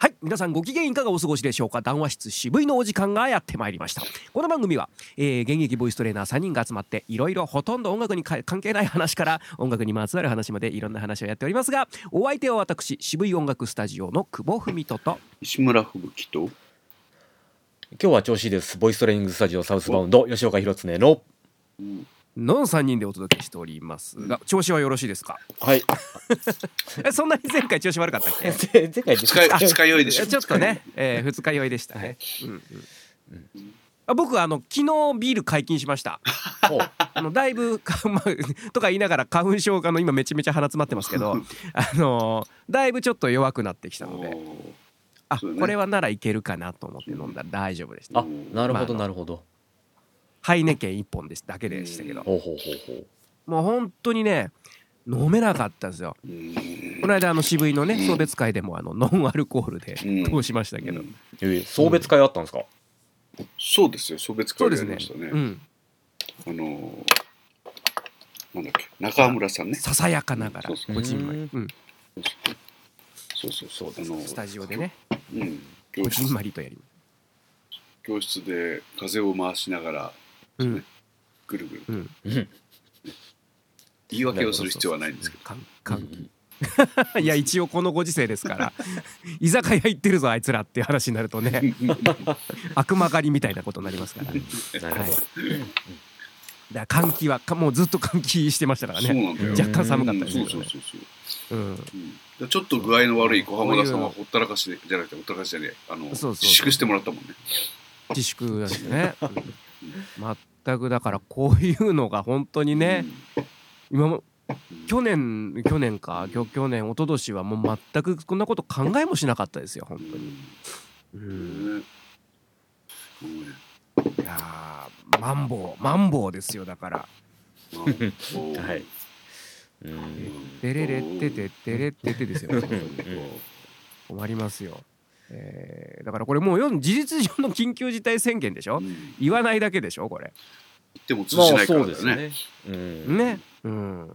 はい皆さんご機嫌いかがお過ごしでしょうか？談話室渋いのお時間がやってまいりました。この番組は、えー、現役ボイストレーナー3人が集まっていろいろほとんど音楽に関係ない話から音楽にまつわる話までいろんな話をやっておりますがお相手は私渋い音楽スタジオの久保文人と。石村吹雪と。今日は調子いいです。ボイストレーニングスタジオサウスバウンド吉岡弘恒の、うんの3人でお届けしておりますが調子はよろしいですか？はい。そんなに前回調子悪かったっけ？前回二日酔いでしょちょっとね、えー、二日酔いでした。ね、うんうん。あ僕あの昨日ビール解禁しました。あのだいぶ まあ、とか言いながら花粉症がの今めちゃめちゃ鼻詰まってますけどあのだいぶちょっと弱くなってきたので。あ、ね、これはならいけるかなと思って飲んだら大丈夫でした、ね、あなるほどなるほど、ハイネケン1本ですだけでしたけど。もう本当にね飲めなかったんですよ。この間あの渋いのね送別会でもあのノンアルコールで通しましたけど、送別会あったんですか、そうですよ。送別会やりましたね、ね。うん、あのなんだっけ中村さんね。ささやかながらこじん。まりそうそうそう。あのスタジオでね、うん、こじんまりとやり教室で風を回しながらうん、ぐるぐる、うん。言い訳をする必要はないんですけど。いや一応このご時世ですから。居酒屋行ってるぞあいつらっていう話になるとね。悪魔狩りみたいなことになりますから、ね、はい、だから換気はもうずっと換気してましたからね。若干寒かったですけど、ね、うん、ちょっと具合の悪い小浜田さんはほったらかしじゃなくてほったらかしじゃねえ。あの自粛してもらったもんね。自粛ですね、全くだからこういうのが本当にね今も去年去年か去去年一昨年はもう全くこんなこと考えもしなかったですよ本当に。うん、いやマンボウマンボウですよだから。はい。てれれってててれっててですよ。困りますよ。えー、だからこれもう事実上の緊急事態宣言でしょ、うん、言わないだけでしょこれ。言っても通じないからだね,、ねうん、ね。うん。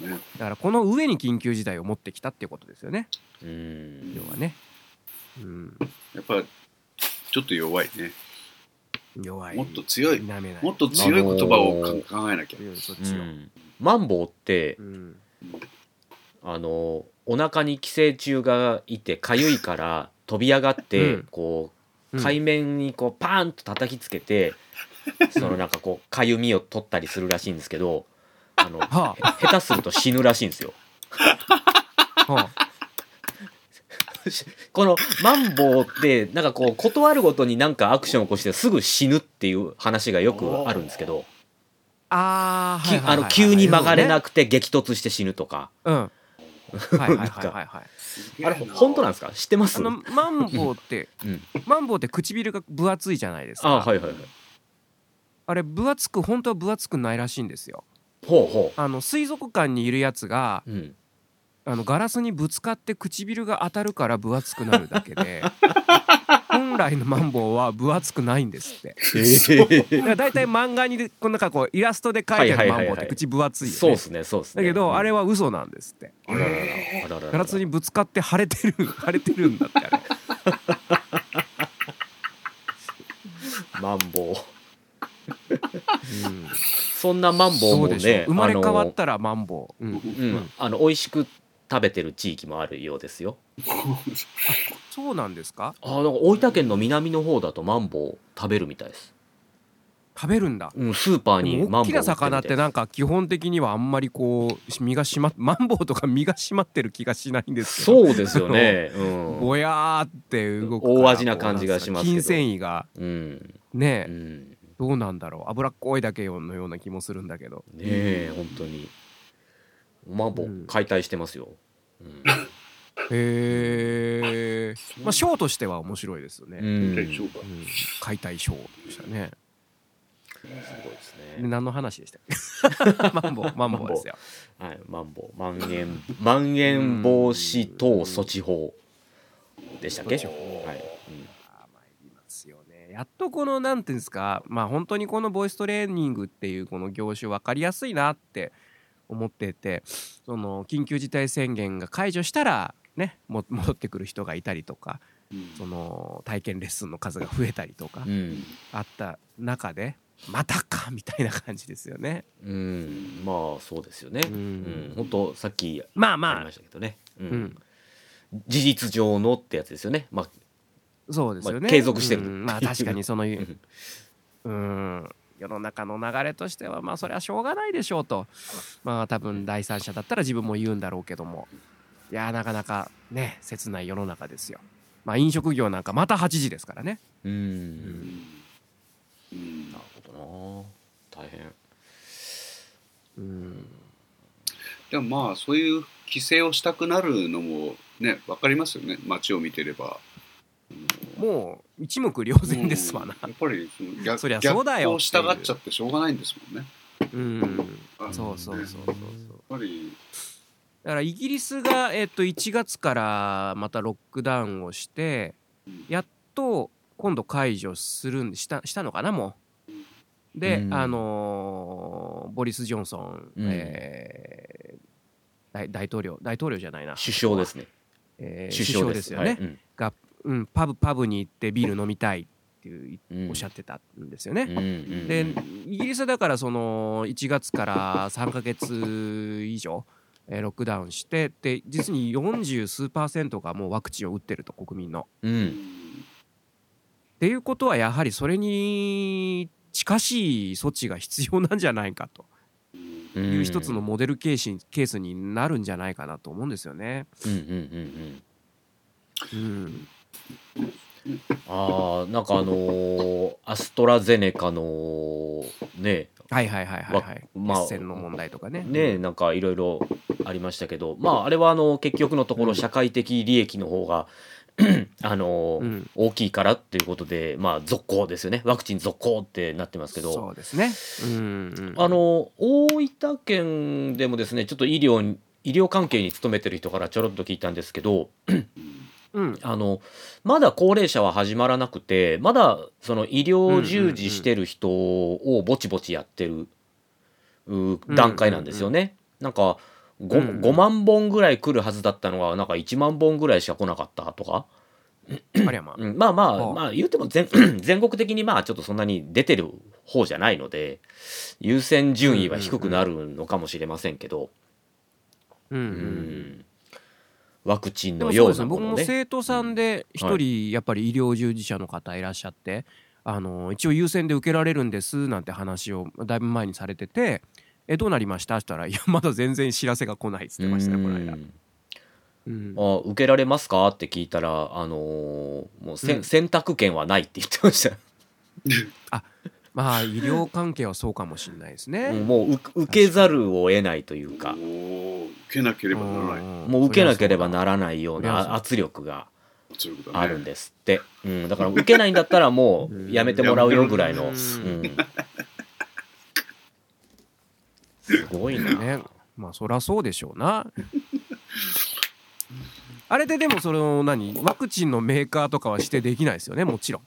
ね。だからこの上に緊急事態を持ってきたっていうことですよね。うん。要はね、うん、やっぱちょっと弱いね。弱い。もっと強い。もっと強い言葉を考えなきゃ、マンボウって、あのお腹に寄生虫がいてかゆいから飛び上がって、うん、こう海面にこうパーンと叩きつけて、そのなんかこう かゆみを取ったりするらしいんですけどあの、はあ、下手すると死ぬらしいんですよ。はあ。このマンボウってなんかこう断るごとになんかアクションを起こしてすぐ死ぬっていう話がよくあるんですけどあ、あの急に曲がれなくて激突して死ぬとか、うん、はいはいはいはい。あれ本当なんですか？知ってます？あのマンボウって、うん、マンボウって唇が分厚いじゃないですか。あはいはいはい。あれ分厚く本当は分厚くないらしいんですよ。ほうほう。あの水族館にいるやつが、うん、あのガラスにぶつかって唇が当たるから分厚くなるだけで 本来のマンボウは分厚くないんですって。えー、だいたい漫画にこのなんかこうイラストで描いてあるマンボウって口分厚いよね。そうですねそうですね。だけどあれは嘘なんですって。ガラスにぶつかって腫れてる 腫れてるんだってあれ。マンボウ。うん、そんなマンボウもね生まれ変わったらマンボウ、うんうん、あの美味しく食べてる地域もあるようですよ。そうなんですか？あ、なんか大分県の南の方だとマンボウ食べるみたいです。食べるんだ。うん、スーパーにマンボウ。大きな魚ってなんか基本的にはあんまりこう身が締ま マンボウとか身が締まってる気がしないんですけど。そうですよね。うん。ぼやって動く。大味な感じがします筋繊維が。うん。ね、うん、どうなんだろう。脂っこいだけのような気もするんだけど。ねえ、本当に。マンボウ解体してますよ。うん、へえ。まあショーとしては面白いですよね。うん、解体ショーでしたね。すごいですね。で何の話でした マンボウマンボウですよ。はい、マンボウ、まん延、まん延防止等措置法でしたっけ？はい。うんやっとこの何ていうんですかまあ本当にこのボイストレーニングっていうこの業種分かりやすいなって思っててその緊急事態宣言が解除したらねも 戻ってくる人がいたりとか、その体験レッスンの数が増えたりとか、あった中でまたかみたいな感じですよね。うん。まあそうですよね。うん、本当さっきまあまあ。ましたけどね。うん、事実上のってやつですよね。まあそうですよね。まあ、継続してる、うん、まあ確かにそのうん世の中の流れとしてはまあそれはしょうがないでしょうとまあ多分第三者だったら自分も言うんだろうけどもいやなかなかね切ない世の中ですよ。まあ飲食業なんかまた8時ですからね。うん、うん、なるほどな大変。うんでもまあそういう規制をしたくなるのもね分かりますよね街を見てれば。もう一目瞭然ですわな、やっぱりその逆そりゃそうだよ逆を従っちゃってしょうがないんですもんね。うんそうそうそうそうやっぱり。だからイギリスが、えっと、1月からまたロックダウンをしてやっと今度解除するんでしたしたのかなもう。で、うん、あのー、ボリス・ジョンソン、うん、えー、大大統領大統領じゃないな。首相ですね、えー、首相です。よね、はい、がうん、パブパブに行ってビール飲みたいっていう、おっしゃってたんですよね。でイギリスだからその1月から3か月以上、えー、ロックダウンしてで実に40数パーセントがもうワクチンを打ってると国民の。うん、っていうことはやはりそれに近しい措置が必要なんじゃないかと。いう一つのモデルケースケースになるんじゃないかなと思うんですよね。うんうんうんうん。うんああなんかあのーアストラゼネカのねはいはいはいはいはい。まあの問題とかね。ねなんかいろいろありましたけどまああれはあの結局のところ社会的利益の方が、あのーうん。大きいからっていうことでまあ続行ですよね。ワクチン続行ってなってますけど。そうですね。うんうんあの大分県でもですねちょっと医療に医療関係に勤めてる人からちょろっと聞いたんですけどうん、あのまだ高齢者は始まらなくてまだその医療従事してる人をぼちぼちやってる段階なんですよね。なんか 5, 5万本ぐらい来るはずだったのがなんか1万本ぐらいしか来なかったとか。あまあ、まあまあまあ言うても全 全国的にまあちょっとそんなに出てる方じゃないので優先順位は低くなるのかもしれませんけど。うん、うんワクチンのようなもの、ね、僕も生徒さんで一人やっぱり医療従事者の方いらっしゃって、あの一応優先で受けられるんですなんて話をだいぶ前にされてて「えどうなりました?」したら「いやまだ全然知らせが来ない」っつってましたねこの間。うん、あ受けられますか？って聞いたら、あのー、もうせ、うん、選択権はないって言ってました。あまあ医療関係はそうかもしれないですね。もう受けざるを得ないというか。受けなければならない。もう受けなければならないような圧力があるんですって。うん、だから受けないんだったらもうやめてもらうよぐらいの。うん、すごいな。ね、まあそりゃそうでしょうな。あれででもその何ワクチンのメーカーとかは指定できないですよねもちろん。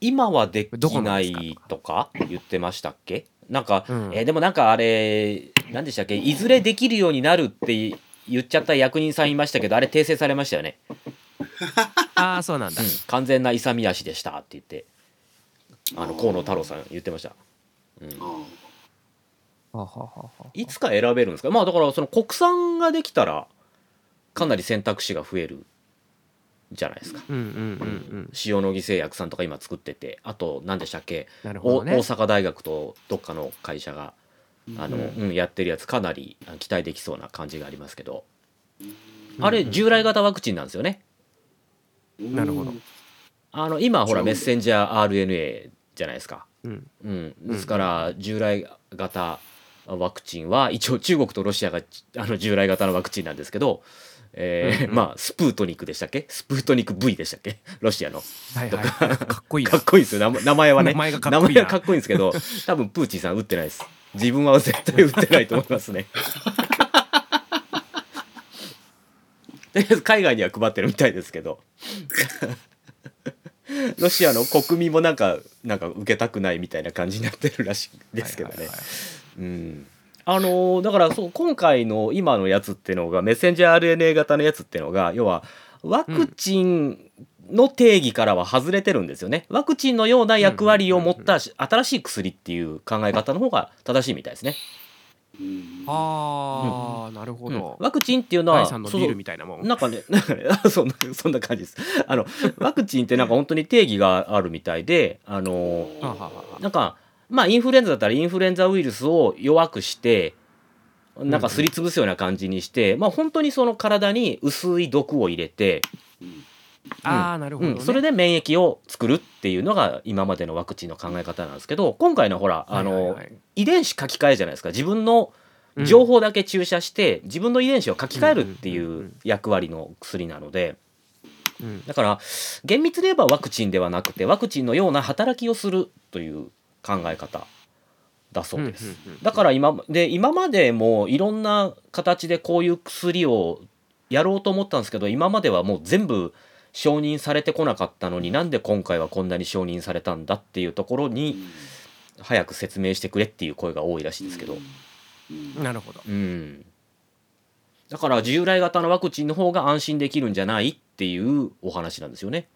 今はできないとか言ってましたっけ？なんか、うん、えー、でもなんかあれ何でしたっけ？いずれできるようになるって言っちゃった役人さんいましたけどあれ訂正されましたよね。ああそうなんだ、うん、完全な勇み足でしたって言って。あの河野太郎さん言ってました、うん、いつか選べるんですか？まあだからその国産ができたらかなり選択肢が増えるじゃないですか、塩野義製薬さんとか今作っててあと何でしたっけ、ね、大阪大学とどっかの会社があの、うん、やってるやつかなり期待できそうな感じがありますけど、あれ従来型ワクチンなんですよね。なるほど。あの今ほらメッセンジャー RNA じゃないですか。うん、うん、ですから従来型ワクチンは一応中国とロシアがあの従来型のワクチンなんですけどえー、まあスプートニクでしたっけ？スプートニク V でしたっけ？ロシアの、はいはい、か。っこいい。かっこいいですよ。名前はね。名前がかっこいいはかっこいいんですけど 多分プーチンさん打ってないです。自分は絶対打ってないと思いますね。とりあえず海外には配ってるみたいですけど。ロシアの国民もなんかなんか受けたくないみたいな感じになってるらしいですけどね、うんあのーだからそう今回の今のやつっていうのがメッセンジャー RNA 型のやつっていうのが要はワクチンの定義からは外れてるんですよね。ワクチンのような役割を持ったし新しい薬っていう考え方の方が正しいみたいですね。うんああ、なるほうんど。ワクチンっていうのは第三のビールみたいなもん。なんかね、なんかねあそんなそんな感じです。あのワクチンってなんか本当に定義があるみたいで、あのなんかまあインフルエンザだったらインフルエンザウイルスを弱くしてなんかすりつぶすような感じにして、まあ本当にその体に薄い毒を入れて、ああ、なるほど、ね。うん、それで免疫を作るっていうのが今までのワクチンの考え方なんですけど今回のほらあの、はいはい。はい遺伝子書き換えじゃないですか。自分の情報だけ注射して、自分の遺伝子を書き換えるっていうんうんうんううん。役割の薬なので。うん。だから厳密で言えばワクチンではなくてワクチンのような働きをするという考え方だそうです。だから今で今までもいろんな形でこういう薬をやろうと思ったんですけど今まではもう全部承認されてこなかったのになんで今回はこんなに承認されたんだっていうところに早く説明してくれっていう声が多いらしいですけど、なるほど。うん、だから従来型のワクチンの方が安心できるんじゃないっていうお話なんですよね。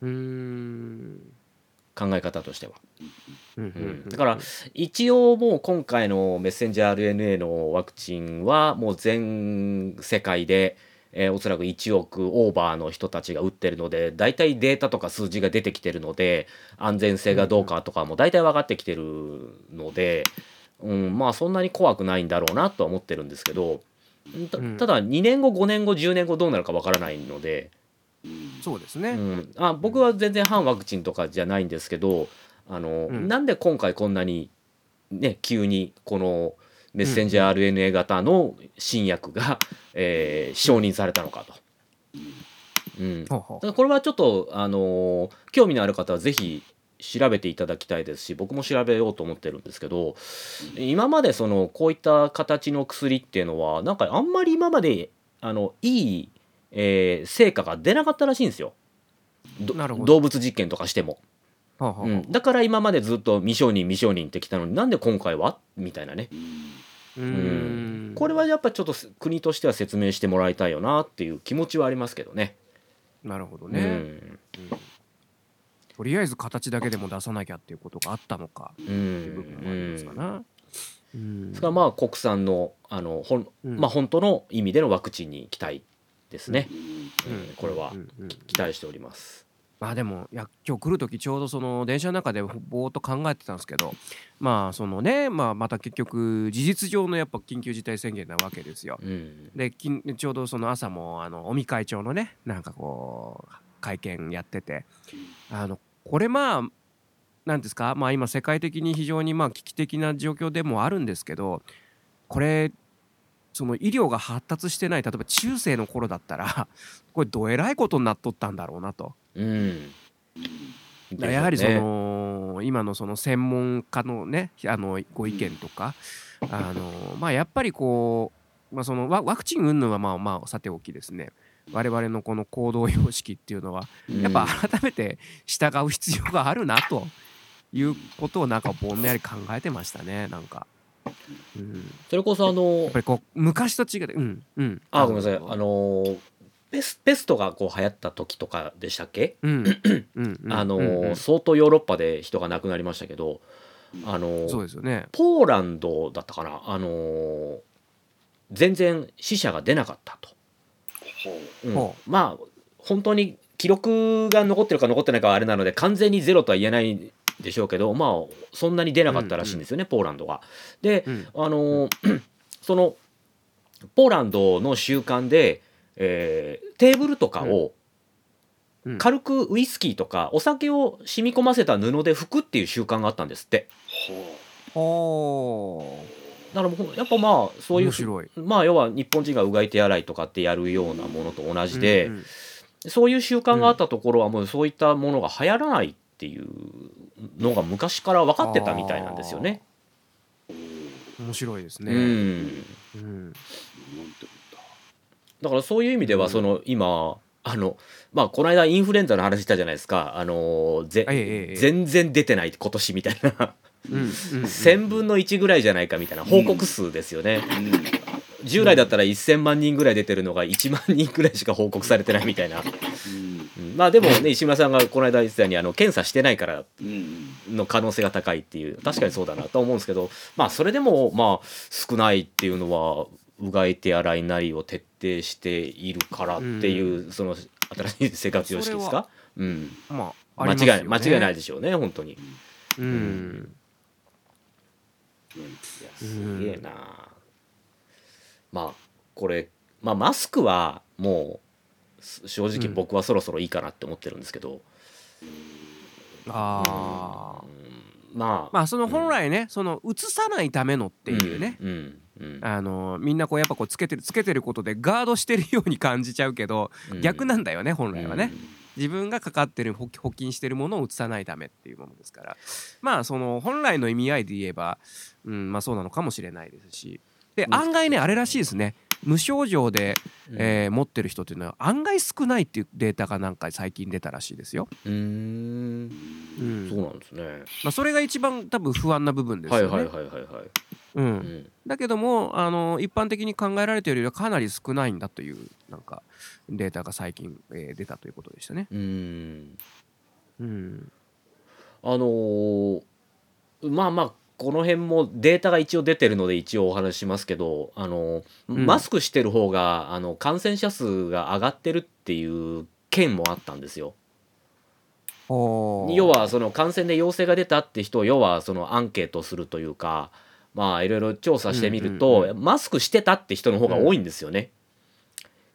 うーん。考え方としては。うんだから一応もう今回のメッセンジャー RNA のワクチンはもう全世界で、えーおそらく1億オーバーの人たちが打ってるので大体データとか数字が出てきてるので安全性がどうかとかも大体分かってきてるので、うん、まあそんなに怖くないんだろうなとは思ってるんですけどたうんただ2年後5年後10年後どうなるか分からないので。そうですね。うん、あ僕は全然反ワクチンとかじゃないんですけどあの、うん。なんで今回こんなに、ね、急にこのメッセンジャー RNA 型の新薬が、えー承認されたのかと。うん、だほうほう。からこれはちょっと、あのー興味のある方はぜひ調べていただきたいですし僕も調べようと思ってるんですけど今までそのこういった形の薬っていうのはなんかあんまり今まであのいい、えー成果が出なかったらしいんですよ。どなるほど。動物実験とかしても、だから今までずっと未承認未承認ってきたのになんで今回は？みたいなね。うーん。これはやっぱちょっと国としては説明してもらいたいよなっていう気持ちはありますけどね。なるほどうね、ん。とりあえず形だけでも出さなきゃっていうことがあったのかうっていう部分もありますかんな。うん。それからまあ国産のあのほん、うん。まあ本当の意味でのワクチンに期待ですね、これは期待しております。まあでもいや今日来る時ちょうどその電車の中でぼーっと考えてたんですけどまあそのね、まあ、また結局事実上のやっぱ緊急事態宣言なわけですよ。うんできんちょうどその朝もあの尾身会長のねなんかこう会見やっててあのこれまあなんですか？まあ今世界的に非常にまあ危機的な状況でもあるんですけどこれその医療が発達してない例えば中世の頃だったらこれどえらいことになっとったんだろうなと。うん。だからやはりその今のその専門家のねあのご意見とかあのまあやっぱりこう、まあ、そのワワクチン云々はまあまあさておきですね。我々のこの行動様式っていうのはやっぱ改めて従う必要があるなということをなんかぼんやり考えてましたねなんか。うん、それこそあのやっぱりこう昔と違ってうんうん。あごめんなさい。あのペスペストがこう流行った時とかでしたっけ、うん。うんうん。あのうんうん。相当ヨーロッパで人が亡くなりましたけどあのそうですよね。ポーランドだったかな？あの全然死者が出なかったと。う。ん。ほまあ本当に記録が残ってるか残ってないかはあれなので完全にゼロとは言えないでしょうけどまあそんなに出なかったらしいんですよね、ポーランドが。でうん。あの そのポーランドの習慣で、えーテーブルとかをうん。軽くウイスキーとかお酒を染み込ませた布で拭くっていう習慣があったんですって。ほだからやっぱまあそういう面白い。まあ要は日本人がうがい手洗いとかってやるようなものと同じで、うんうんそういう習慣があったところはもうそういったものが流行らないっていうのが昔から分かってたみたいなんですよね。面白いですね。うん、うんだからそういう意味ではうん。その今あのまあこの間インフルエンザの話したじゃないですか。あのぜ、ええええ。全然出てない今年みたいな。1,000分の1ぐらいじゃないかみたいな。報告数ですよね。従来だったら1,000万人ぐらい出てるのが1万人ぐらいしか報告されてないみたいな、うん。まあでもね石村さんがこの間言ってたようにあの検査してないからの可能性が高いっていう。確かにそうだなと思うんですけど。まあそれでもまあ少ないっていうのはうがい手洗いなりを徹底しているからっていう、その新しい生活様式ですか、うん、まあ、間違い間違いないでしょうね本当に。うん、いやすげえな、まあこれまあマスクはもう正直僕はそろそろいいかなって思ってるんですけど、ああ、まあ。まあその本来ね、その映さないためのっていうね、うんあのみんなこうやっぱこうつけてるつけてることでガードしてるように感じちゃうけど、逆なんだよね本来はね。自分がかかってる補菌してるものを移さないためっていうものですから。まあその本来の意味合いで言えば、うん、まあそうなのかもしれないですし。で案外ねあれらしいですね無症状で、えー、持ってる人っていうのは案外少ないっていうデータがなんか最近出たらしいですよ。うん、そうなんですね。まあそれが一番多分不安な部分ですよね。はいはいはいはいはい。うん、だけどもあの一般的に考えられているよりはかなり少ないんだというなんかデータが最近、えー、出たということでしたね。うん、うん、あのー、まあまあこの辺もデータが一応出てるので一応お話ししますけどあの、うん、マスクしてる方があの感染者数が上がってるっていう件もあったんですよ。要はその感染で陽性が出たって人を要はそのアンケートするというかまあいろいろ調査してみると、マスクしてたって人の方が多いんですよね。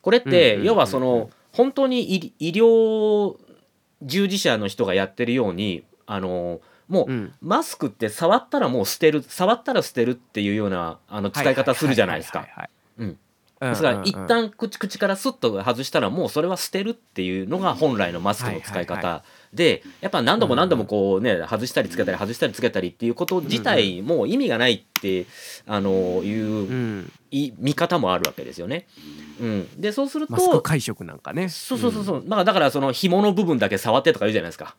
これって要はその本当に医療従事者の人がやってるようにあのもう、うん、マスクって触ったらもう捨てる触ったら捨てるっていうようなあの使い方するじゃないですか。ですから一旦口口からスッと外したらもうそれは捨てるっていうのが本来のマスクの使い方でやっぱ何度も何度もこうね外したりつけたり外したりつけたりっていうこと自体もう意味がないってあのいう見方もあるわけですよね。うん、でそうするとマスク会食なんかね。そうそうそうそう、だからだからその紐の部分だけ触ってとか言うじゃないですか。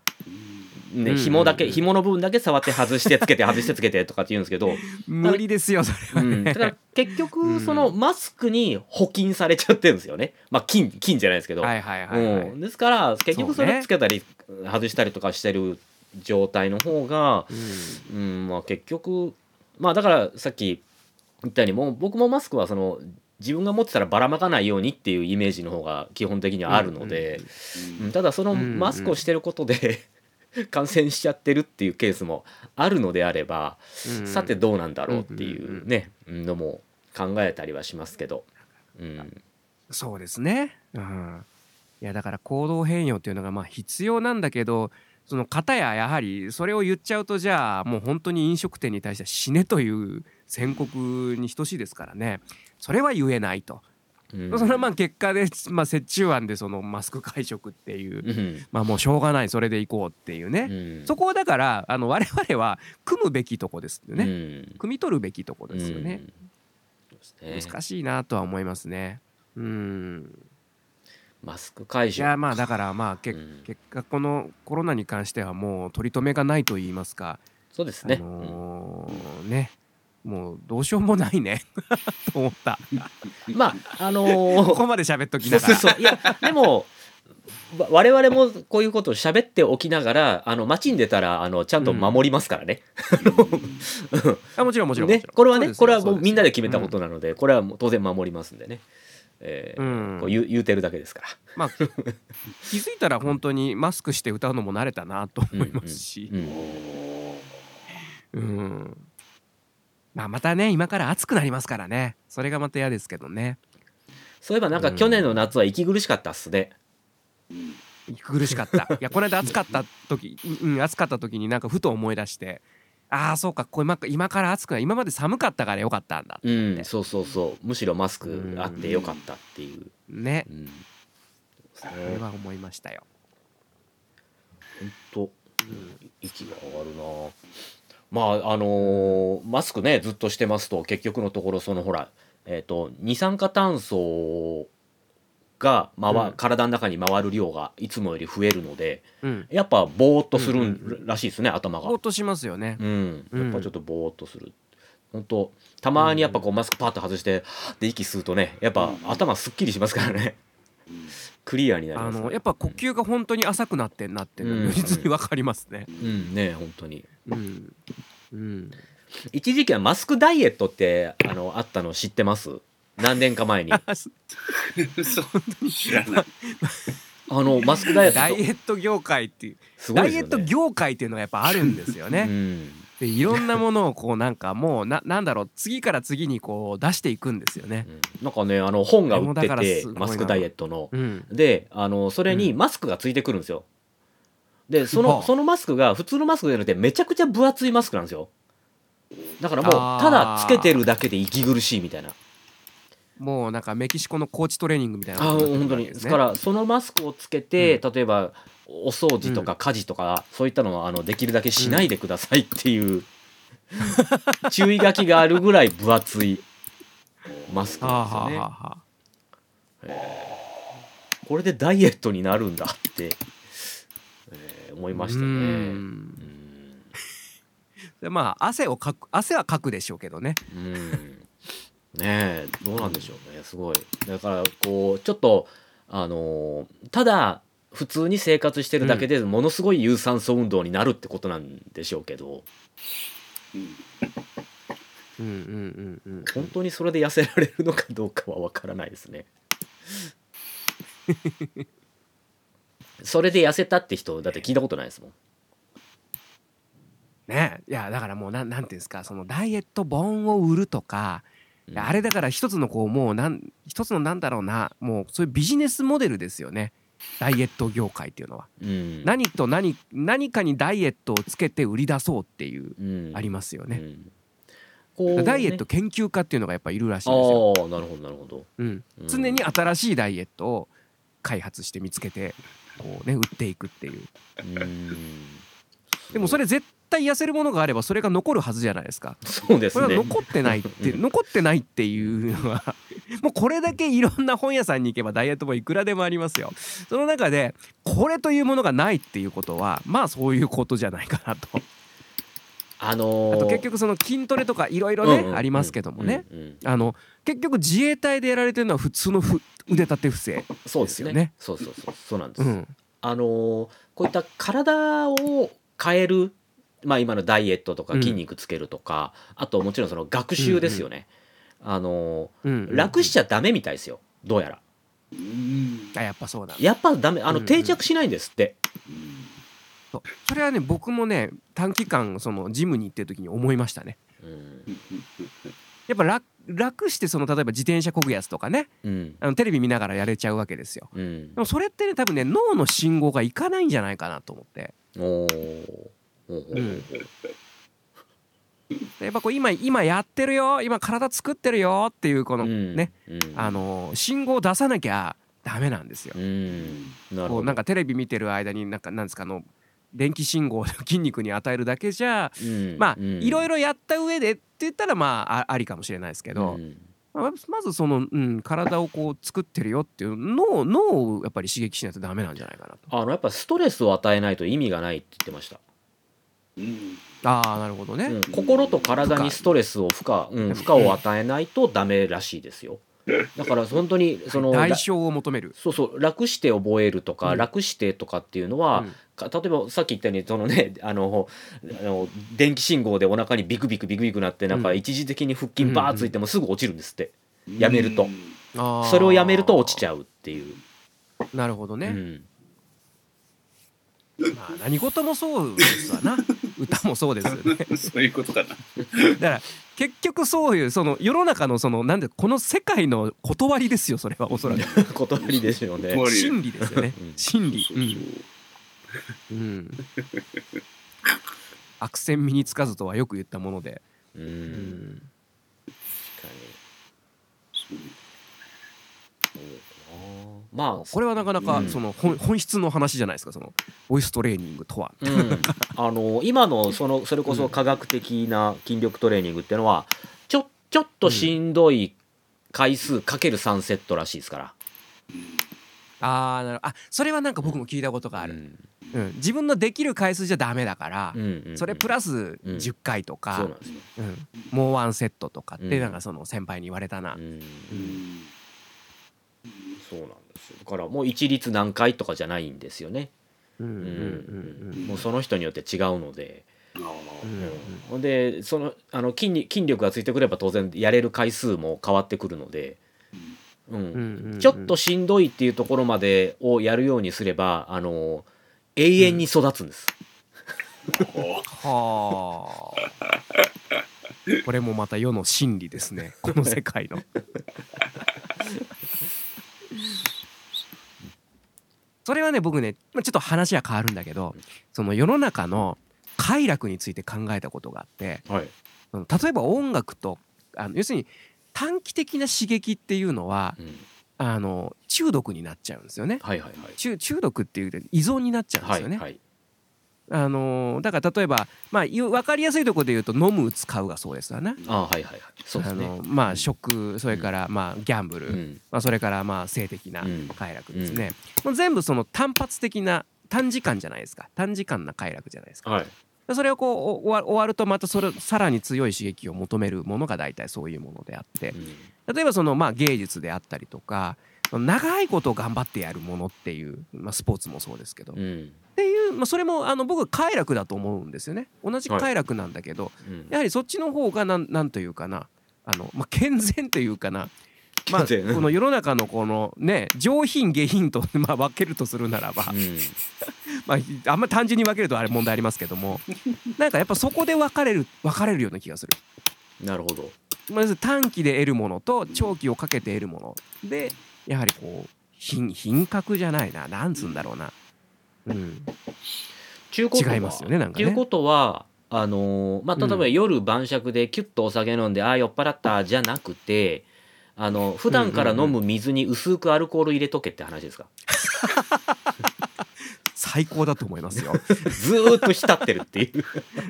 ね、紐だけ紐の部分だけ触って外してつけて外してつけてとかって言うんですけど。無理ですよそれは、ね、うん、だから結局そのマスクに補菌されちゃってるんですよね。まあ金金じゃないですけど、はいはいはいはい、うん、ですから結局それつけたり外したりとかしてる状態の方が、うん、うん、まあ結局まあだからさっき言ったようにもう僕もマスクはその自分が持ってたらばらまかないようにっていうイメージの方が基本的にはあるので、うんうん、ただそのマスクをしてることで 感染しちゃってるっていうケースもあるのであれば、うん、さてどうなんだろうっていうね、のも考えたりはしますけど、うん、そうですね、うん、いやだから行動変容っていうのがまあ必要なんだけどその方ややはりそれを言っちゃうとじゃあもう本当に飲食店に対して死ねという宣告に等しいですからね。それは言えないと。うん、それはまあ結果で、まあ、折衷案でそのマスク会食っていう、うん、まあもうしょうがないそれでいこうっていうね、うん、そこをだからあの我々は組むべきとこですよね、汲み取るべきとこですよね,、難しいなとは思いますね。うん。マスク会食。いやまあだからまあけ、結果このコロナに関してはもう取り留めがないと言いますか。そうですね、あのー、ねもうどうしようもないね。と 思った。まああのー、ここまで喋っときながら。いやでも我々もこういうことを喋っておきながらあの街に出たらあのちゃんと守りますからね。あもちろんもちろんねこれはねこれはもうみんなで決めたことなので、うん、これはもう当然守りますんでね。えー、うん、こう言う言うてるだけですから。まあ気づいたら本当にマスクして歌うのも慣れたなと思いますし。うん、うん、まあまたね今から暑くなりますからね。それがまた嫌ですけどね。そういえばなんか去年の夏は息苦しかったっすね、息苦しかった。いやこの間暑かった時、うん、暑かった時になんかふと思い出してああそうかこれ今今から暑くない。今まで寒かったからよかったんだうん、そうそうそう。むしろマスクあってよかったっていう。ね、うん、それは思いましたよ。ほんと、うん、息が上がるなまああのー、マスクねずっとしてますと結局のところそのほら、えーと、二酸化炭素が回、うん。体の中に回る量がいつもより増えるのでうん。やっぱぼーっとするうんうんらしいですね、頭が。ぼーっ。としますよね。うん、うん。やっぱちょっとぼーっとする。本当たまにやっぱこうマスクパッと外してで息吸うとねやっぱ頭すっきりしますからねクリアになりあます、ね、のやっぱ呼吸が本当に浅くなってんなって如実に分かりますね。うん。ね本当に。うん。うん。一時期はマスクダイエットってあのあったの知ってます？何年か前に。知らない。のマスクダイエットダイエット業界っていう。すごいダイエット業界っていうのがやっぱあるんですようね。んでいろんなものをこうなんかもうななんだろう次から次にこう出していくんですよね。うん。なんかねあの本が売っててマスクダイエットの。うん、であのそれにマスクがついてくるんですよ。でそはあ。のそのマスクが普通のマスクじゃなくてめちゃくちゃ分厚いマスクなんですよ。だからもうただつけてるだけで息苦しいみたいな。もうなんかメキシコのコーチトレーニングみたいなあことにな本当に。ですからそのマスクをつけて、例えばお掃除とか家事とか、そういったのをあのできるだけしないでくださいっていう、注意書きがあるぐらい分厚いマスクなんですよね。これでダイエットになるんだって、えー思いあましたね。でまあ汗をかく汗はかくでしょうけどね。うん。ねえどうなんでしょうねすごい。だからこうちょっとあのーただ普通に生活してるだけでものすごい有酸素運動になるってことなんでしょうけどうんうんうんうんうん。本当にそれで痩せられるのかどうかは分からないですね。それで痩せたって人だって聞いたことないですもん。ねいやだからもうなんなんていうんですかそのダイエット本を売るとか、いやあれだから一つのこうもうなん一つのなんだろうなもうそういうビジネスモデルですよねダイエット業界っていうのは。うん、何と何何かにダイエットをつけて売り出そうっていううんありますよね。ねダイエット研究家っていうのがやっぱいるらしいんですよ。なるほどなるほど。うんうん常に新しいダイエットを開発して見つけてこうね売っていくっていう。うんでもそれ絶対痩せるものがあればそれが残るはずじゃないですか。そうですね。これは残ってないって、う ん残ってないっていうのはもうこれだけいろんな本屋さんに行けばダイエット本いくらでもありますよ。その中でこれというものがないっていうことはまあそういうことじゃないかなと。あのーあと結局その筋トレとかいろいろねありますけどもね。うんうんあの結局自衛隊でやられてるのは普通のふ腕立て伏せそうですよね。ですよね。そうそうそう。そうなんです。うん。あのーこういった体を変える、まあ、今のダイエットとかうん。筋肉つけるとか、あともちろんその学習ですよね、あの楽しちゃダメみたいですよ。どうやら。うん。あやっぱそうだ。やっぱダメあのうん定着しないんですって、そう。それはね僕もね短期間そのジムに行ってる時に思いましたね。うん。やっぱ楽楽してその例えば自転車こぐやつとかね。うん。あのテレビ見ながらやれちゃうわけですよ。うん。でもそれってね多分ね脳の信号がいかないんじゃないかなと思って やっぱこう今今やってるよ今体作ってるよっていうこの、うんねうん。あの信号を出さなきゃダメなんですよ。う。ん。なるほど。こうなんかテレビ見てる間になんかなんですかあの電気信号を 筋肉に与えるだけじゃうんまあうん。いろいろやった上でって言ったらまああありかもしれないですけど、うん。まあまずその、うん、体をこう作ってるよっていう脳脳をやっぱり刺激しないとダメなんじゃないかなと。あのやっぱストレスを与えないと意味がないって言ってました、うんああなるほどね。うん。心と体にストレスを負荷、うん、負荷を与えないとダメらしいですよ。だから本当にそのら代償を求める。そうそう。楽して覚えるとか、うん。楽してとかっていうのは、うん。か例えばさっき言ったようにそのね あのあの電気信号でお腹にビクビクビクビクなってなんかうん一時的に腹筋バーついてもすぐ落ちるんですって、やめると。それをやめると落ちちゃうっていう、なるほどね。うん、まあ何事もそうですわな。歌もそうですよね。そういうことかな。だから結局そういうその世の中のそのなんでこの世界の断りですよそれはおそらく。断りですよね。真理ですよね。うん。真理。そうんうん。悪戦身につかずとはよく言ったもので、うん、うん。確かにまあこれはなかなかうん。その本本質の話じゃないですかそのボイストレーニングとは。うん、あの今のそのそれこそ科学的な筋力トレーニングっていうのはちょちょっとしんどい回数かける3セットらしいですから、あなるあそれはなんか僕も聞いたことがある、うん。うん、自分のできる回数じゃダメだから、うんうんうん、それプラス10回とか、うんもうワンセットとかってなんかその先輩に言われたな、うんそうなんですよ。だからもう一律何回とかじゃないんですよね。もうその人によって違うので。ほ、うん。でそのあの筋筋力がついてくれば当然やれる回数も変わってくるので、うん。ちょっとしんどいっていうところまでをやるようにすればあの永遠に育つんです。はあ。これもまた世の真理ですね。この世界のそれはね僕ねちょっと話は変わるんだけどその世の中の快楽について考えたことがあって、はい、例えば音楽とあの要するに短期的な刺激っていうのは、うん、あの中毒になっちゃうんですよね、はいはいはい、中中毒っていう依存になっちゃうんですよね。はいはいあのだから例えば、まあ、分かりやすいところで言うと飲む使うがそうですわな。あはいはいはい。そうですね。あのまあ食それからまあギャンブル、うん、まあそれからまあ性的な快楽ですね。もう全部その単発的な短時間じゃないですか。短時間な快楽じゃないですか。はい、それをこう終わるとまたそれさらに強い刺激を求めるものが大体そういうものであって、例えばそのまあ芸術であったりとか長いことを頑張ってやるものっていう、まあ、スポーツもそうですけど、うん、っていう、まあ、それもあの僕は快楽だと思うんですよね同じ快楽なんだけど、はいうん、やはりそっちの方がなんなんというかなあの、まあ、健全というかなまあ、この世の中のこのね上品下品と まあ分けるとするならば、うん、まああんま単純に分けるとあれ問題ありますけども なんかやっぱそこで分かれる分かれるような気がする。なるほど。まず短期で得るものと長期をかけて得るものでやはりこう品品格じゃないななんつうんだろうな。うん、違いますよねなんかね。ということはあのー、まあ、例えば夜晩酌でキュッとお酒飲んで、うん、ああ酔っ払ったじゃなくてあの普段から飲む水に薄くアルコール入れとけって話ですか、最高だと思いますよ。ずっと浸ってるっていう。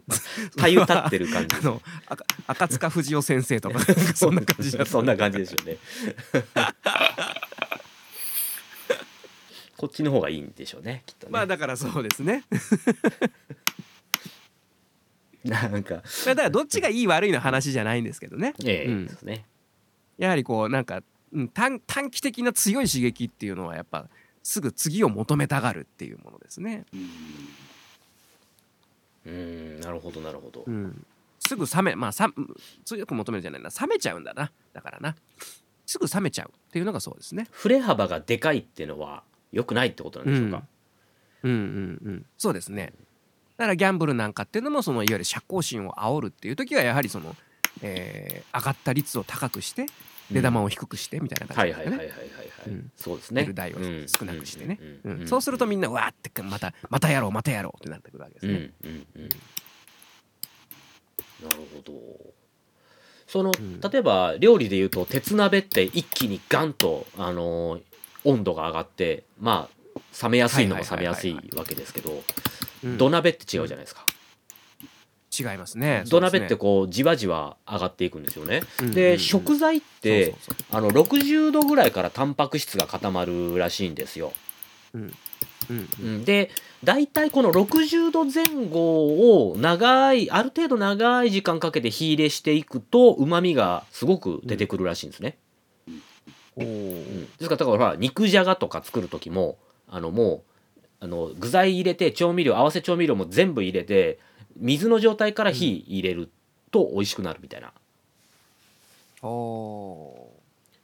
たゆたってる感じ。あの赤塚不二夫先生とかそんな感じそんな感じですよねこっちの方がいいんでしょうねきっとね。まあだからそうですね。なんか。だからどっちがいい悪いの話じゃないんですけどね。ええうん、ですね。やはりこうなんか短短期的な強い刺激っていうのはやっぱすぐ次を求めたがるっていうものですね。うん。なるほどなるほど。うん、すぐ冷めまあさ強く求めるじゃないな。冷めちゃうんだな。だからな。すぐ冷めちゃうっていうのがそうですね。振れ幅がでかいっていうのは良くないってことなんでしょうか。うん、うん、うん。うん。そうですね。だからギャンブルなんかっていうのもそのいわゆる社交心を煽るっていう時はやはりその、えー、上がった率を高くして出玉を低くしてみたいな感じですね。そうですね。出る台を少なくしてね。そうするとみんなわーってまたまたやろうまたやろうってなってくるわけですね。なるほど。その、例えば料理でいうと鉄鍋って一気にガンとあの温度が上がってまあ冷めやすいのも冷めやすいわけですけど土鍋って違うじゃないですか。違いますね。土鍋ってこうじわじわ上がっていくんですよね。で食材ってあの60度ぐらいからタンパク質が固まるらしいんですよ。うん。うん、で大体この60度前後を長いある程度長い時間かけて火入れしていくとうまみがすごく出てくるらしいんですね。うん、ですからだから肉じゃがとか作る時もあのもうあの具材入れて調味料合わせ調味料も全部入れて水の状態から火入れると美味しくなるみたいな、うん、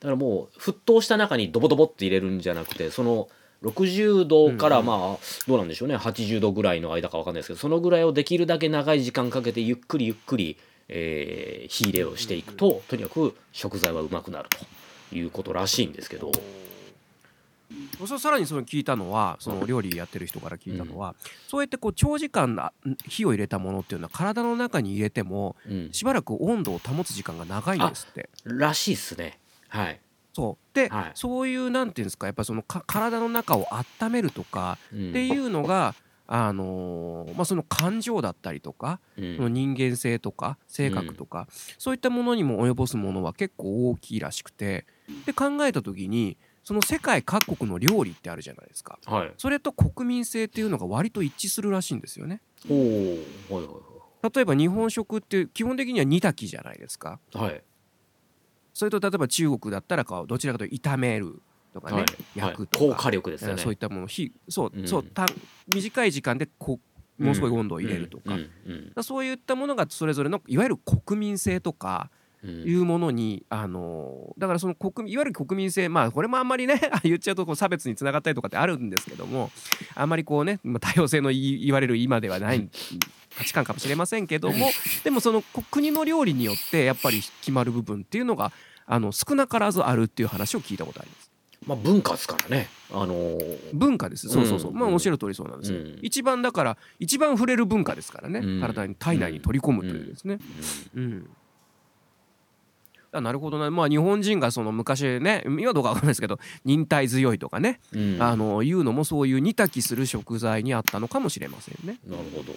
だからもう沸騰した中にドボドボって入れるんじゃなくてその60度からまあどうなんでしょうね。80度ぐらいの間か分かんないですけどそのぐらいをできるだけ長い時間かけてゆっくりゆっくり、えー、火入れをしていくととにかく食材はうまくなるということらしいんですけど。そさらにその聞いたのはその料理やってる人から聞いたのは、うん、そうやってこう長時間火を入れたものっていうのは体の中に入れても、しばらく温度を保つ時間が長いんですって。らしいっすね。はい。そう。で、はい、そういうなんていうんですかやっぱその体の中を温めるとかっていうのが、うん、あのー、まあ、その感情だったりとか、うん、その人間性とか性格とか、うん、そういったものにも及ぼすものは結構大きいらしくてで考えた時にその世界各国の料理ってあるじゃないですか。はい。それと国民性っていうのが割と一致するらしいんですよね。おおはいはい例えば日本食って基本的には煮炊きじゃないですか。はい。はいそれと例えば中国だったらどちらかというと炒めるとかね、はい。焼くとか、高火力ですよね。そういったもの火そう、うん。そうた短い時間でこうものすごい温度を入れるとか,、うんうんだそういったものがそれぞれのいわゆる国民性とかうんいうものに、あのだからその国民いわゆる国民性まあこれもあんまりね 言っちゃうとこう差別につながったりとかってあるんですけどもあんまりこうねまあ多様性の言い言われる今ではない価値観かもしれませんけどもでもそのこ国の料理によってやっぱり決まる部分っていうのがあの少なからずあるっていう話を聞いたことあります。まあ文化ですからね。あのー文化です。そうそうそう、うん。まあおっしゃる通りそうなんですよ、うん。一番だから一番触れる文化ですからね、うん。体に体内に取り込むというですね。うん、あなるほどな。まあ日本人がその昔ね今どうかわかんないですけど忍耐強いとかね、うん。あのいうのもそういう煮炊きする食材にあったのかもしれませんね、なるほど。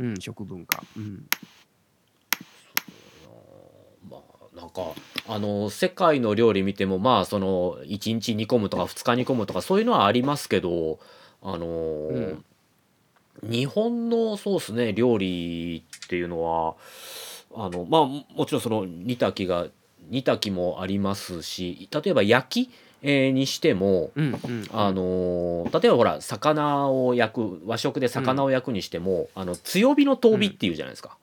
うん、食文化、うん、まあなんかあの世界の料理見てもまあその1日煮込むとか2日煮込むとかそういうのはありますけどあのー日本のそうですね料理っていうのはあのまあもちろんその煮炊きが煮炊きもありますし例えば焼き、えーにしてもうんうん。あのー例えばほら魚を焼く和食で魚を焼くにしても、あの強火の遠火っていうじゃないですか。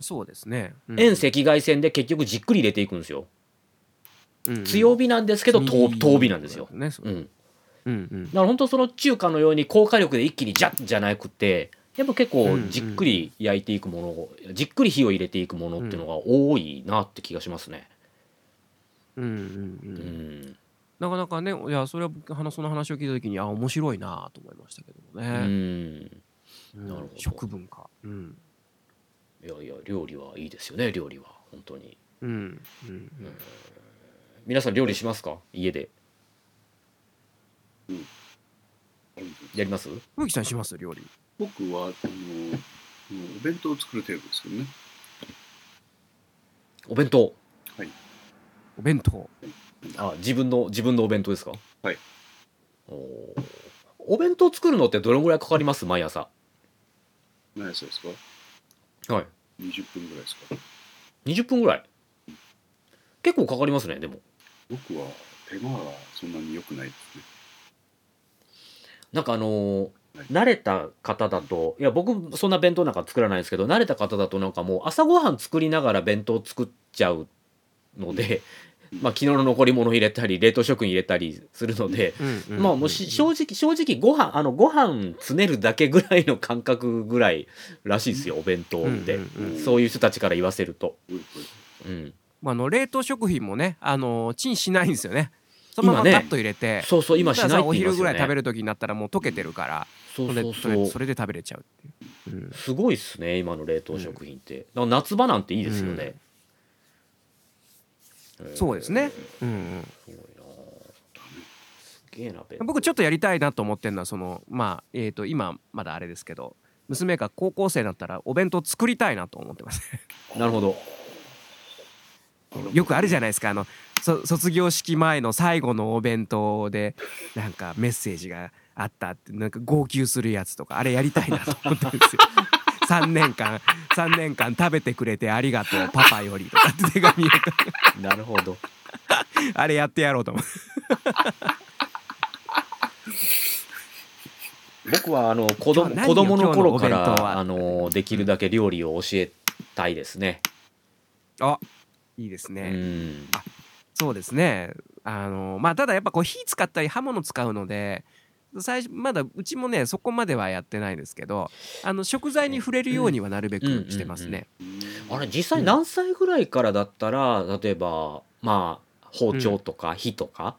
そうですね、うん。遠赤外線で結局じっくり入れていくんですよ。うん強火なんですけど遠遠火なんですよ。ねそう。うん、だかうん。うんら本当その中華のように高火力で一気にジャッじゃなくてやっぱ結構じっくり焼いていくものを、じっくり火を入れていくものっていうのが多いなって気がしますね。うんうんううん。んなかなかねいやそれは話その話を聞いた時にあ面白いなと思いましたけどもうね、ん。うん。なるほど。食文化。うん。いやいや料理はいいですよね料理は。本当に。うん。うん。皆さん料理しますか？家で。やります？植木さんします？料理僕はあのお弁当を作る程度ですけどね。お弁当？お弁当。あ自分の自分のお弁当ですか？はい。おー。お弁当作るのってどれぐらいかかります？毎朝。何歳ですか？はい。20分ぐらいですか？20分ぐらい？結構かかりますねでも。僕は手間はそんなに良くないですね。なんかあのーはい慣れた方だといや僕そんな弁当なんか作らないんですけど慣れた方だとなんかもう朝ごはん作りながら弁当作っちゃうので、まあ、昨日の残り物入れたり冷凍食品入れたりするので、うんうんまあもうし正直正直ご飯あのご飯詰めるだけぐらいの感覚ぐらいらしいですよお弁当って、うんうんうん。そういう人たちから言わせると、うん、まあ、あの冷凍食品もねあのチンしないんですよね。そのまま今ね。パッと入れて、そうそう今しないってだからお言いますよね。昼ぐらい食べる時になったらもう溶けてるからそうそうそれそれで食べれちゃうっていう、うん。すごいっすね今の冷凍食品って、だから夏場なんていいですよね、そうですね、うんうん、すごいな。すげえな僕ちょっとやりたいなと思ってるのはそのまあえー、と今まだあれですけど娘が高校生だったらお弁当作りたいなと思ってます。なるほど。よくあるじゃないですか。あのそ卒業式前の最後のお弁当でなんかメッセージがあったってなんか号泣するやつとかあれやりたいなと思ってるんですよ。3年間3年間食べてくれてありがとうパパよりとかって手紙を。なるほど。あれやってやろうと思う。僕はあの子供子供の頃からあのできるだけ料理を教えたいですね。あいいですうね、ん。そうですね。あのまあただやっぱこう火使ったり刃物使うので最初まだうちもねそこまではやってないですけどあの食材に触れるようにはなるべくしてますね。あれ実際何歳ぐらいからだったら例えばまあ包丁とか火とか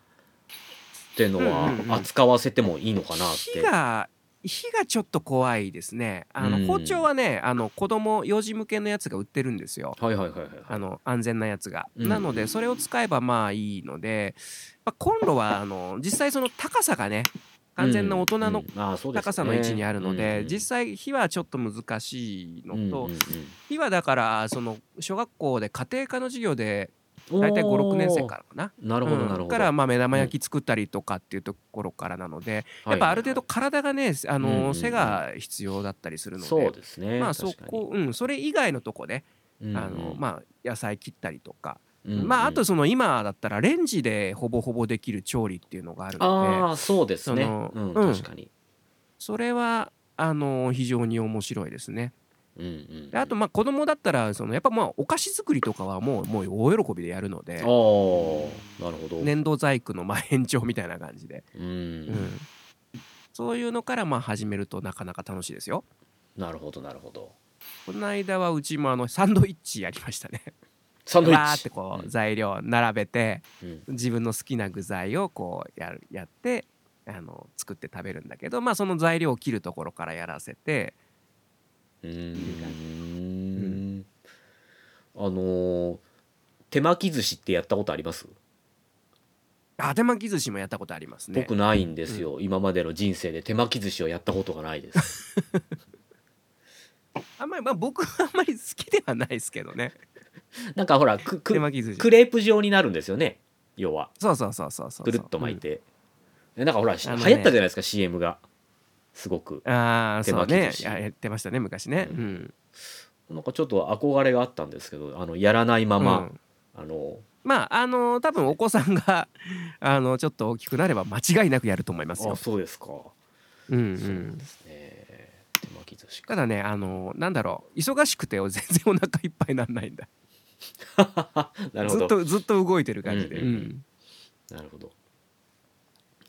っていうのうんうんうん。は扱わせてもいいのかなっ火て。が火がちょっと怖いですね。あの、うん。包丁はねあの子供幼児向けのやつが売ってるんですよ。はいはいはいはいはい。あの安全なやつが、うん。なのでそれを使えばまあいいので、まあ、コンロはあの実際その高さがね完全な大人の高さの位置にあるので、うんうん実際火はちょっと難しいのと、うんうんうん。火はだからその小学校で家庭科の授業で大体56年生からかな。なるほどなるほど。からまあ目玉焼き作ったりとかっていうところからなので、やっぱある程度体がねあの背が必要だったりするので、そうですね。まあそこうんそれ以外のとこで、あのまあ野菜切ったりとか。まああとその今だったらレンジでほぼほぼできる調理っていうのがあるのでああそうですね、うん、確かに。それはあの非常に面白いですね。うんうんうん、あとまあ子供だったらそのやっぱまあお菓子作りとかはもうもう大喜びでやるのでなるほど。粘土細工のまあ延長みたいな感じで、うん、うん、そういうのからまあ始めるとなかなか楽しいですよ。なるほどなるほど。この間はうちもあのサンドイッチやりましたね。サンドイッチ。ってこう材料並べて、うん、自分の好きな具材をこうやるやってあの作って食べるんだけどまあその材料を切るところからやらせてうん。あの手巻き寿司ってやったことあります？あ手巻き寿司もやったことありますね。僕ないんですよ、うん、今までの人生で手巻き寿司をやったことがないです。あんまりまあ僕はあんまり好きではないですけどね なんかほらくくクレープ状になるんですよね。要は。そうそうそうそうそう。ぐるっと巻いて、うん、なんかほら、ね、流行ったじゃないですか CM が。すごく。ああそうね。やってましたね昔ね、うん、なんかちょっと憧れがあったんですけどあのやらないまま、うん、あのまああの多分お子さんが あのちょっと大きくなれば間違いなくやると思いますよ。あそうですか。うんうん。そうですね。手巻き寿司ただねあのなんだろう。忙しくて全然お腹いっぱいなんないんだ。なるほど。ずっとずっと動いてる感じで。うん、うんうん、なるほど。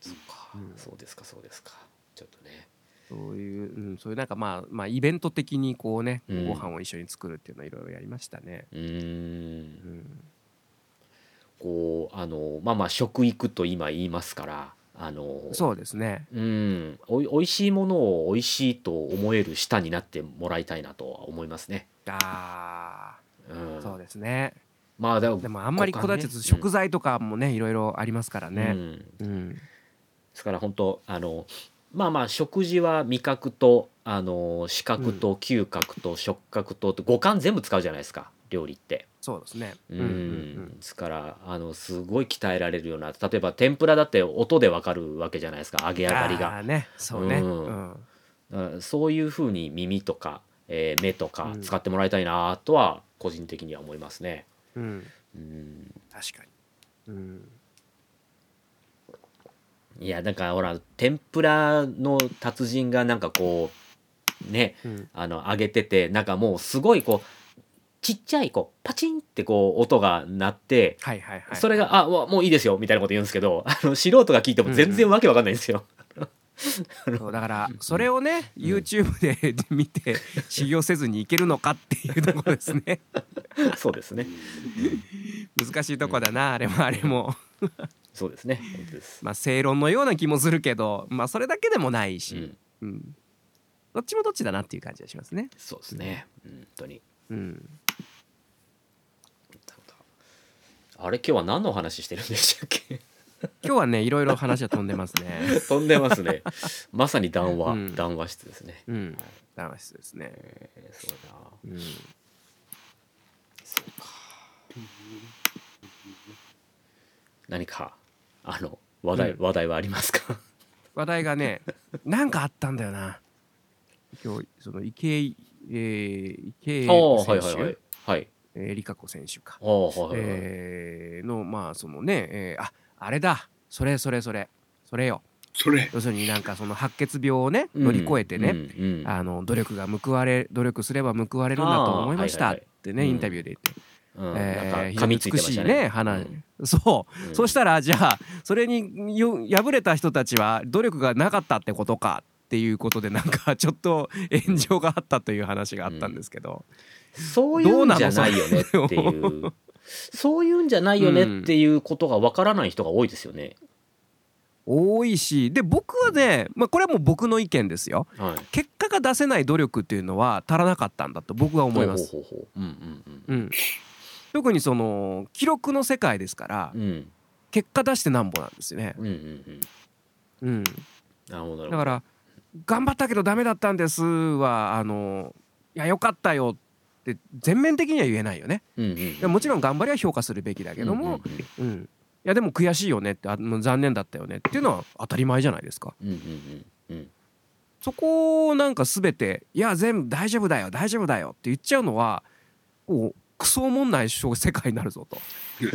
そっか、うん、そうですかそうですか。ちょっとね。そういう、うん、そういうなんかまあまあイベント的にこうね、うん、ご飯を一緒に作るっていうのはいろいろやりましたね。うんうんこうあのまあまあ食育と今言いますからあのそうですねうんおいおいしいものをおいしいと思える舌になってもらいたいなとは思いますね。ああ、うん、そうですね。まあでもでもあんまりこだわって食材とかもね、うん、いろいろありますからね。うん、うん、ですから本当あのまあまあ食事は味覚とあの視覚と嗅覚と触覚と五感全部使うじゃないですか料理って。そうですね。うん。ですからあのすごい鍛えられるような例えば天ぷらだって音でわかるわけじゃないですか揚げ上がりが。ね、そうね。うん、そういうふうに耳とか、えー、目とか使ってもらいたいなとは個人的には思いますね。うん。うん、確かに。うん。いやなんかほら天ぷらの達人がなんかこうね、うん、あの揚げててなんかもうすごいこうちっちゃいこうパチンってこう音が鳴って、はいはいはい、それが「あもういいですよ」みたいなこと言うんですけどあの素人が聞いても全然わけわかんないんですよ。うんうん、そうだからそれをね、うん、YouTube で 見て修行せずにいけるのかっていうところですね。そうですね。難しいとこだな、あれもあれも。そうですね。まあ正論のような気もするけどまあそれだけでもないし、うん。うん、どっちもどっちだなっていう感じがしますね。そうですね、本当に。うん。あれ今日は何のお話してるんでしたっけ？今日はねいろいろ話は飛んでますね。飛んでますね。まさに談話、うん、談話室ですね、うん、談話室ですね、えー、そうだ。うん。そうか。何かあの話題、うん。話題はありますか？話題がねなんかあったんだよな。今日その池江、えー、池江選手、はいはいはい。はい。えー、リカ子選手か、はいはいはい。えー、のまあそのね、えー、ああれだ。それそれそれ。それよ。それ。要するになんかその白血病をね乗り越えてね、うんうん。あの努力が報われ努力すれば報われるんだと思いましたってね、インタビューで言って、うん。えー、美しいね花、うん、そう、うん、そしたらじゃあそれによ敗れた人たちは努力がなかったってことかっていうことでなんかちょっと炎上があったという話があったんですけど、うん、そういうんじゃないよねっていう。そういうんじゃないよねっていうことがわからない人が多いですよね。多いしで僕はね、まあ、これはもう僕の意見ですよ、はい、結果が出せない努力っていうのは足らなかったんだと僕は思います。特にその記録の世界ですから、うん、結果出してなんぼなんですよね。うんうんうん、うん、だから頑張ったけどダメだったんですはあのいやよかったよっって全面的には言えないよね、うんうん、もちろん頑張りは評価するべきだけども、うん、うん、いやでも悔しいよねってあ残念だったよねっていうのは当たり前じゃないですか。うんうんうん、そこをなんか全て「いや全部大丈夫だよ大丈夫だよ」って言っちゃうのはこうクソおもんない世界になるぞと。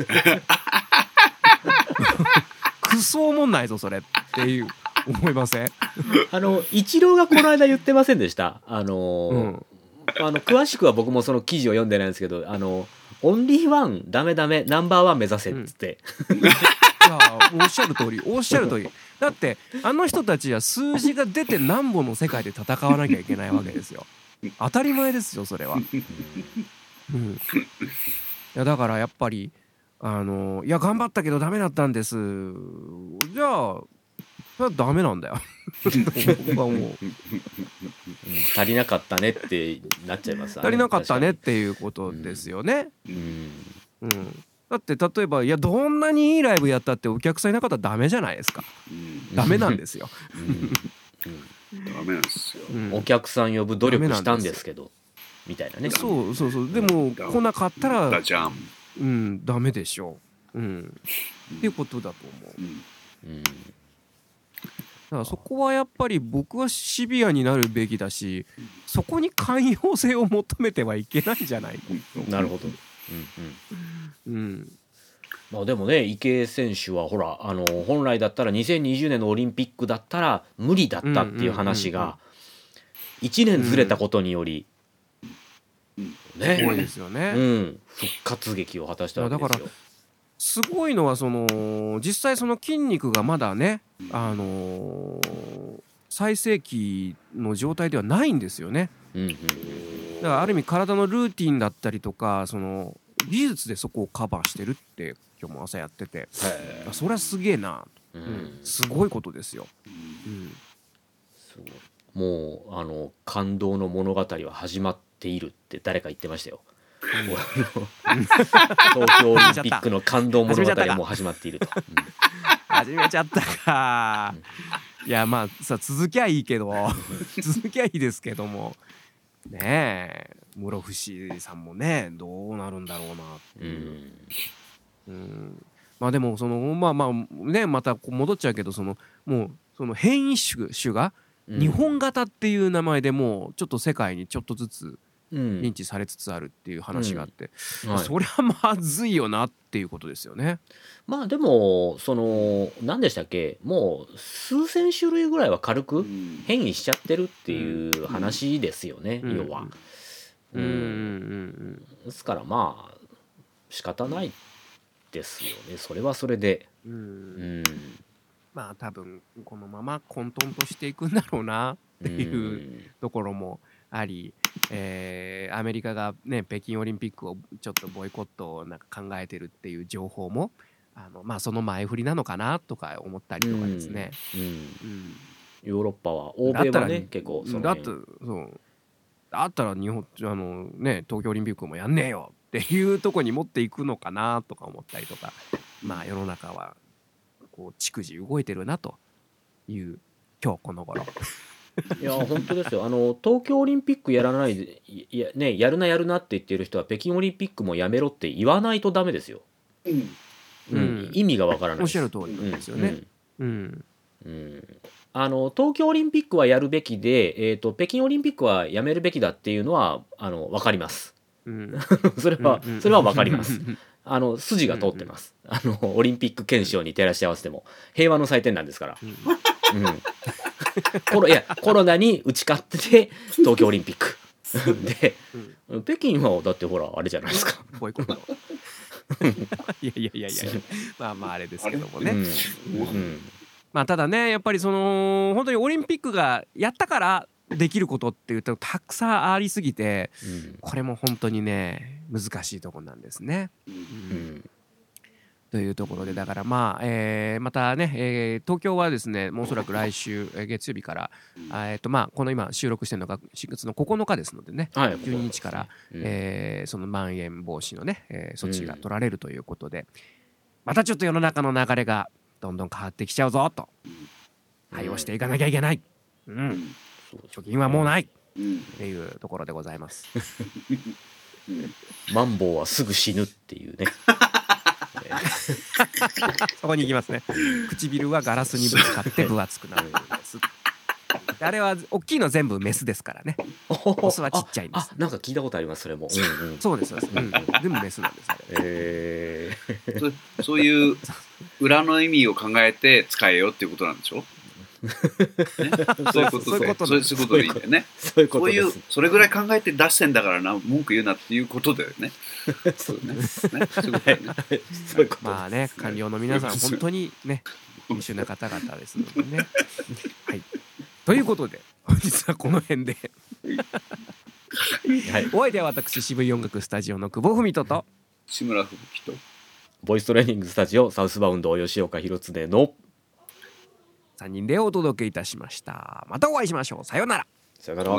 クソおもんないぞそれっていう。思いません？あの一郎がこの間言ってませんでした？あの、うん、あの詳しくは僕もその記事を読んでないんですけどあのオンリーワンダメダメナンバーワン目指せっつって、うん、おっしゃる通りおっしゃる通り。だってあの人たちは数字が出て何本の世界で戦わなきゃいけないわけですよ。当たり前ですよそれは、うん、いやだからやっぱりあのいや頑張ったけどダメだったんです。じゃあそれはダメなんだよ。僕はもう。足りなかったねってなっちゃいます。足りなかったねっていうことですよね。うん、うん、だって例えばいやどんなにいいライブやったってお客さんいなかったらダメじゃないですか。うん、ダメなんですよ。ダメなんですよ、お客さん呼ぶ努力したんですけどみたいなね。そうそうそう。でも来なかったらうん。ダメでしょ。う。うん、っていうことだと思う。うんだからそこはやっぱり僕はシビアになるべきだしそこに寛容性を求めてはいけないんじゃない。なるほど。うん、うん。うんまあでもね池江選手はほらあの本来だったら2020年のオリンピックだったら無理だったっていう話が1年ずれたことにより、ね、多いですよね、うん、復活劇を果たしたわけですよ。すごいのはその実際その筋肉がまだね、あのー、最盛期の状態ではないんですよね。だからある意味体のルーティンだったりとかその技術でそこをカバーしてるって今日も朝やってて。それはすげえな、うん、すごいことですよ。うん、もうあの感動の物語は始まっているって誰か言ってましたよ。東京オリンピックの感動物語はもう始まっていると。始めちゃったか。いやまあさ続きゃいいけど。続きゃいいですけども。ねえ。室伏さんもねどうなるんだろうなっていう。うん、まあでもそのまあまあねまた戻っちゃうけどそのもうその変異種種が日本型っていう名前でもうちょっと世界にちょっとずつ認知されつつあるっていう話があって、うん。はい、そりゃまずいよなっていうことですよね。まあでもその何でしたっけ？もう数千種類ぐらいは軽く変異しちゃってるっていう話ですよね、うん、要は。うん、うん、ですからまあ仕方ないですよね。それはそれで。うん、うん。まあ多分このまま混沌としていくんだろうなっていうところもあり、えー、アメリカが、ね、北京オリンピックをちょっとボイコットをなんか考えてるっていう情報もあの、まあ、その前振りなのかなとか思ったりとかですね。うん、うん、ヨーロッパは欧米はね結構そだってそうだったら日本あの、ね、東京オリンピックもやんねえよっていうとこに持っていくのかなとか思ったりとかまあ世の中はこう逐次動いてるなという今日この頃いや本当ですよあの東京オリンピックやらないでや,、ね、やるなやるなって言ってる人は北京オリンピックもやめろって言わないとダメですよ。うん、うん、意味がわからないおっしゃる通りなんですよね。うん、うんうん、あの東京オリンピックはやるべきで、えーと、北京オリンピックはやめるべきだっていうのはあの分かります。うん、それは、それは分かります。あの筋が通ってます。あのオリンピック憲章に照らし合わせても平和の祭典なんですから。うん コロいやコロナに打ち勝ってて東京オリンピック。で、うん、北京はだってほらあれじゃないですか。ボイコットいやいやいやいや。まあまああれですけどもね。まあただねやっぱりその本当にオリンピックがやったからできることっていうとたくさんありすぎて、うん、これも本当にね難しいとこなんですね。うん、うんというところでだからまあ、えー、またね、えー、東京はですねもうおそらく来週、えー、月曜日から、えーとまあ、この今収録してるのが4月の9日ですのでね、はい、12日から、うん、えー、そのまん延防止のね、えー、措置が取られるということで、うん、またちょっと世の中の流れがどんどん変わってきちゃうぞと対応していかなきゃいけない、うん、貯金はもうない、っていうところでございます。マンボウはすぐ死ぬっていうね そこに行きますね。唇はガラスにぶつかって分厚くなるんです。あれは大きいの全部メスですからね。オスはちっちゃいんですあなんか聞いたことありますそれも、うんうん、そうですそうです、うん、全部メスなんですあれ。えー、そそういう裏の意味を考えて使えよっていうことなんでしょ？ね、そういうことそういうことそういうことでいいんだよね。そういうこと。いうそれぐらい考えて出してんだからな文句言うなっていうことだよね。そうね。ね。そういうこと。そういうこと。まあね官僚の皆さん本当にね優秀な方々ですのでね。はい。ということで本日はこの辺で。はい、お相手は私渋い音楽スタジオの久保文人と。志村吹雪と。ボイストレーニングスタジオサウスバウンド吉岡弘恒の3人でお届けいたしました。またお会いしましょう。さようなら。さようなら